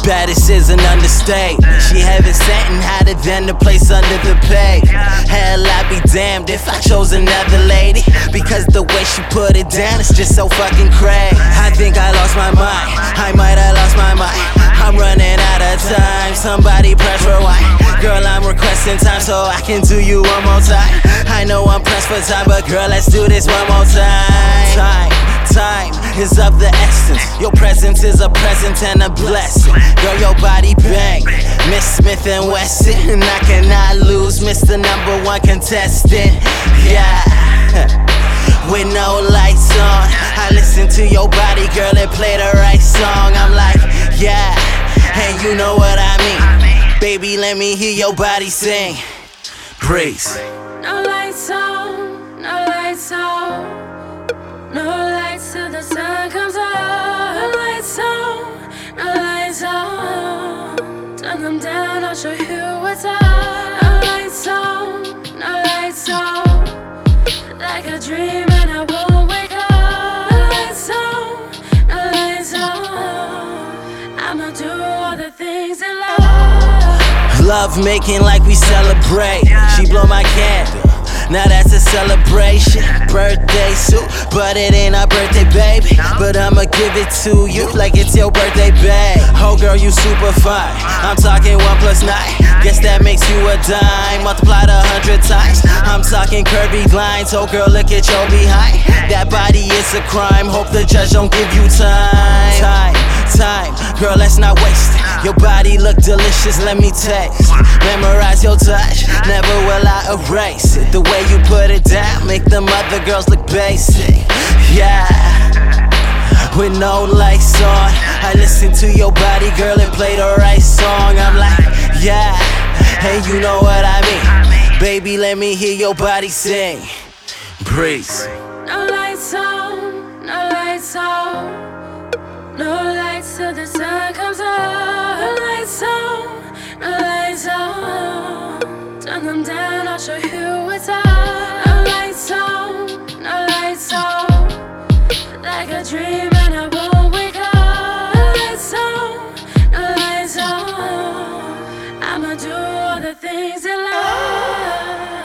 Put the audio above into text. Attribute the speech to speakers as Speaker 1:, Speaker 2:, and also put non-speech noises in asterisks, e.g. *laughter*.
Speaker 1: Hottest is an understatement. She heaven sent and hotter than the place under the pay. Hell, I'd be damned if I chose another lady. Because the way she put it down is just so fucking crazy. I think I lost my mind. I might have lost my mind. I'm running out of time. Somebody press rewind. Girl, I'm requesting time so I can do you one more time. I know I'm pressed for time, but girl, let's do this one more time. Time, time is of the essence. Your presence is a present and a blessing. Girl, your body bang. Miss Smith and Wesson, I cannot lose. Mr. Number One contestant. Yeah. *laughs* With no lights on, I listen to your body, girl, and play the right song. I'm like, yeah, and you know what I mean. Baby, let me hear your body sing. Praise.
Speaker 2: No lights on, no lights on, no lights show you what's up. Like a dream and I won't wake up. I'ma do all the things in love.
Speaker 1: Love making like we celebrate. She blow my candle. Now that's a celebration. Birthday suit, but it ain't our birthday, baby. But I'ma give it to you like it's your birthday, babe. Oh, girl, you super fine. I'm talking one plus nine. Guess that makes you a dime. Multiplied a hundred times. I'm talking curvy lines. Oh, girl, look at your behind. That body is a crime. Hope the judge don't give you time. Time, time. Girl, let's not waste it. Your body look delicious, let me taste. Memorize your touch, never will I erase it. The way you put it down, make them other girls look basic. Yeah. With no lights on, I listen to your body, girl, and play the right song. I'm like, yeah, hey, you know what I mean. Baby, let me hear your body sing. Breeze.
Speaker 2: No lights on, no lights on, till the sun comes. No lights on, lights on. Turn them down, I'll show you what's up. Lights on, lights on. Like a dream and I won't wake up. Lights on, lights on. I'ma do all the things in love.